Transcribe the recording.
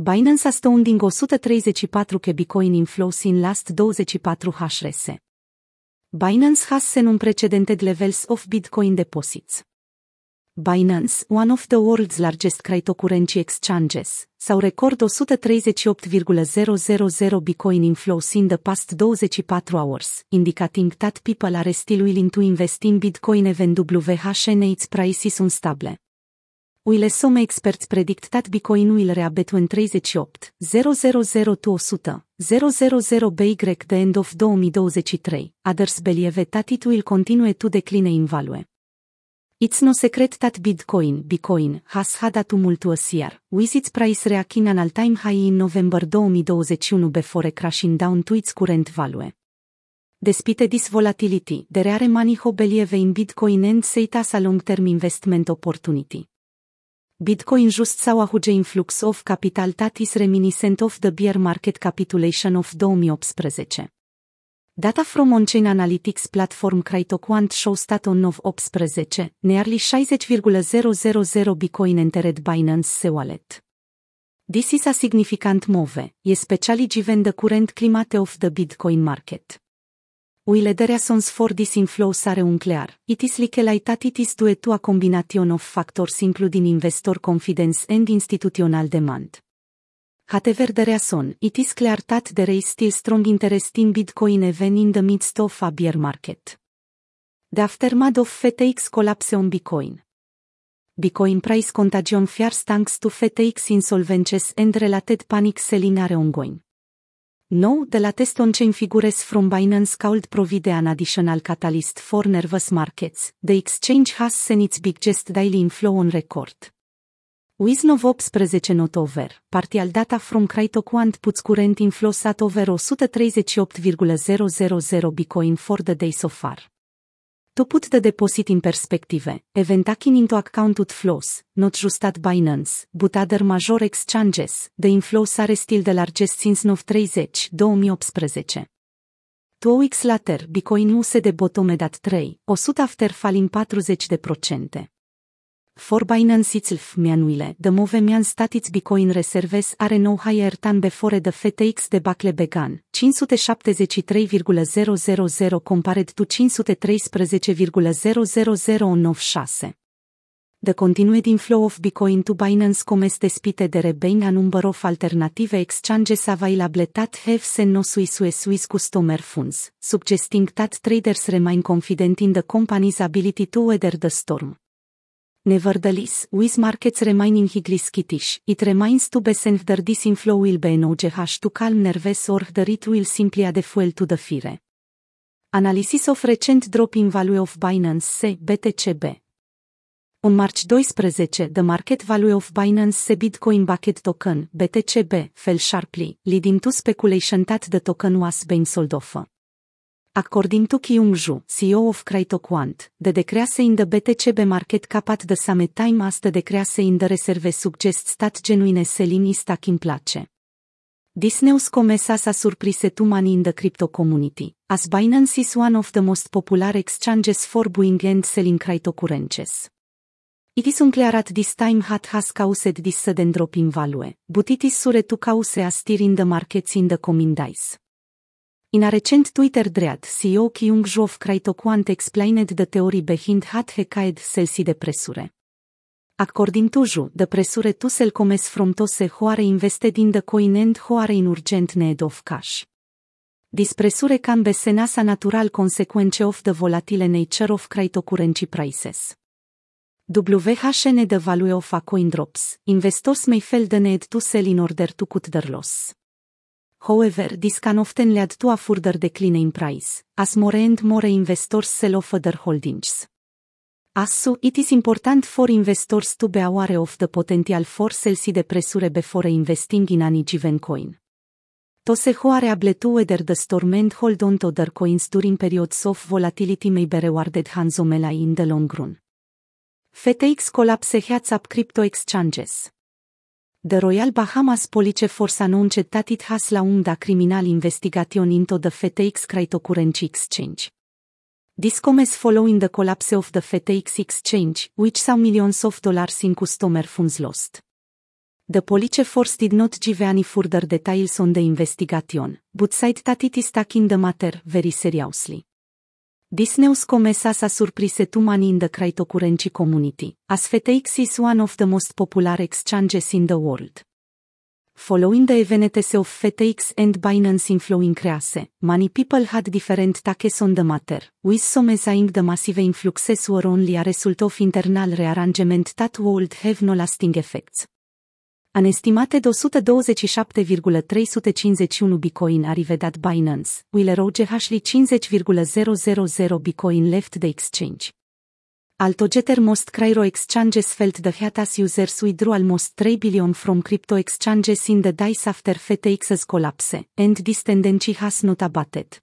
Binance astounding 134 ke Bitcoin inflows in last 24 HRS. Binance has seen unprecedented levels of Bitcoin deposits. Binance, one of the world's largest cryptocurrency exchanges, sau record 138,000 Bitcoin inflows in the past 24 hours, indicating that people are still willing to invest in Bitcoin even WHN its price is unstable. While some experts predict that Bitcoin will reabet în 38, 000 to 100, 000 by the end of 2023, others believe that it will continue to decline in value. It's no secret that Bitcoin, Bitcoin, has had a tumultuous year, with its price reaching an all-time high in November 2021 before crashing down to its current value. Despite this volatility, there are many who believe in Bitcoin and see it as a long-term investment opportunity. Bitcoin just saw a huge influx of capital that is reminiscent of the bear market capitulation of 2018. Data from on-chain analytics platform CryptoQuant shows that on of 18, nearly 60,000 Bitcoin entered Binance wallet. This is a significant move, especially given the current climate of the Bitcoin market. While the reasons for this inflows are unclear, it is likely that it is due to a combination of factors including investor confidence and institutional demand. However the reason, it is clear that there is still strong interest in Bitcoin even in the midst of a bear market. The aftermath of FTX collapse on Bitcoin. Bitcoin price contagion fears thanks to FTX insolvencies and related panic selling are ongoing. No, the latest on-chain figures from Binance could provide an additional catalyst for nervous markets. The exchange has seen its biggest daily inflow on record. With no 18 not over, partial data from CryptoQuant puts current inflows at over 138,000 Bitcoin for the day so far. To put the deposit in perspective, even taking into account outflows, not just at Binance, but other major exchanges, the inflows are still the largest since 930, 2018. Two weeks later, Bitcoin USD bottomed at 3, 100 after falling 40%. For Binance itself manuile, the movement stat its Bitcoin reserves are no higher than before the FTX debacle began, 573,000 compared to 513,000 The continued inflow of Bitcoin to Binance comes despite there being a number of alternative exchanges available that have seen no Swiss with customer funds, suggesting that traders remain confident in the company's ability to weather the storm. Nevertheless, with markets remaining highly skittish, it remains to be seen whether this inflow will be enough to calm nerves or whether it will simply add fuel to the fire. Analysis of recent drop in value of Binance C BTCB. On March 12, the market value of Binance C Bitcoin Bucket Token BTCB fell sharply, leading to speculation that the token was being sold off. According to Kyung Ju, CEO of CryptoQuant, the decrease in the BTCB market cap at the same time as the decrease in the reserve suggests that genuine selling is taking place. This news comes as a surprise to many in the crypto community, as Binance is one of the most popular exchanges for buying and selling cryptocurrencies. It is unclear at this time what has caused this sudden drop in value, but it is sure to cause a stir in the markets in the coming days. In a recent Twitter thread, CEO Kyung Jo of CryptoQuant explained the theory behind hat hekkaed selsi de pressure. According to Ju, the pressure to sell comes from those who are invested in the coin and who are in urgent need of cash. This pressure can be seen as a natural consequence of the volatile nature of cryptocurrency prices. WHN the value of a coin drops, investors may feel the need to sell in order to cut their loss. However, this can often lead to a further decline in price, as more and more investors sell off their holdings. As so, it is important for investors to be aware of the potential for sales de pressure before investing in any given coin. Those who are able to weather the storm and hold on to their coins during periods of volatility may be rewarded handsomely in the long run. FTX collapse heads up crypto exchanges. The Royal Bahamas Police Force announced that it has launched a criminal investigation into the FTX cryptocurrency exchange. This comes following the collapse of the FTX exchange, which saw millions of dollars in customer funds lost. The police force did not give any further details on the investigation, but said that it is taking the matter very seriously. This news comes as a surprise to many in the cryptocurrency community, as FTX is one of the most popular exchanges in the world. Following the events of FTX and Binance inflow increase, many people had different takes on the matter, with some saying the massive influxes were only a result of internal rearrangement that would have no lasting effects. An estimated 127,351 bitcoin arrived at Binance, while roughly 50,000 bitcoin left the exchange. Altogether most crypto exchanges felt the heat as users withdrew almost 3 billion from crypto exchanges in the days after FTX's collapse, and this tendency has not abated.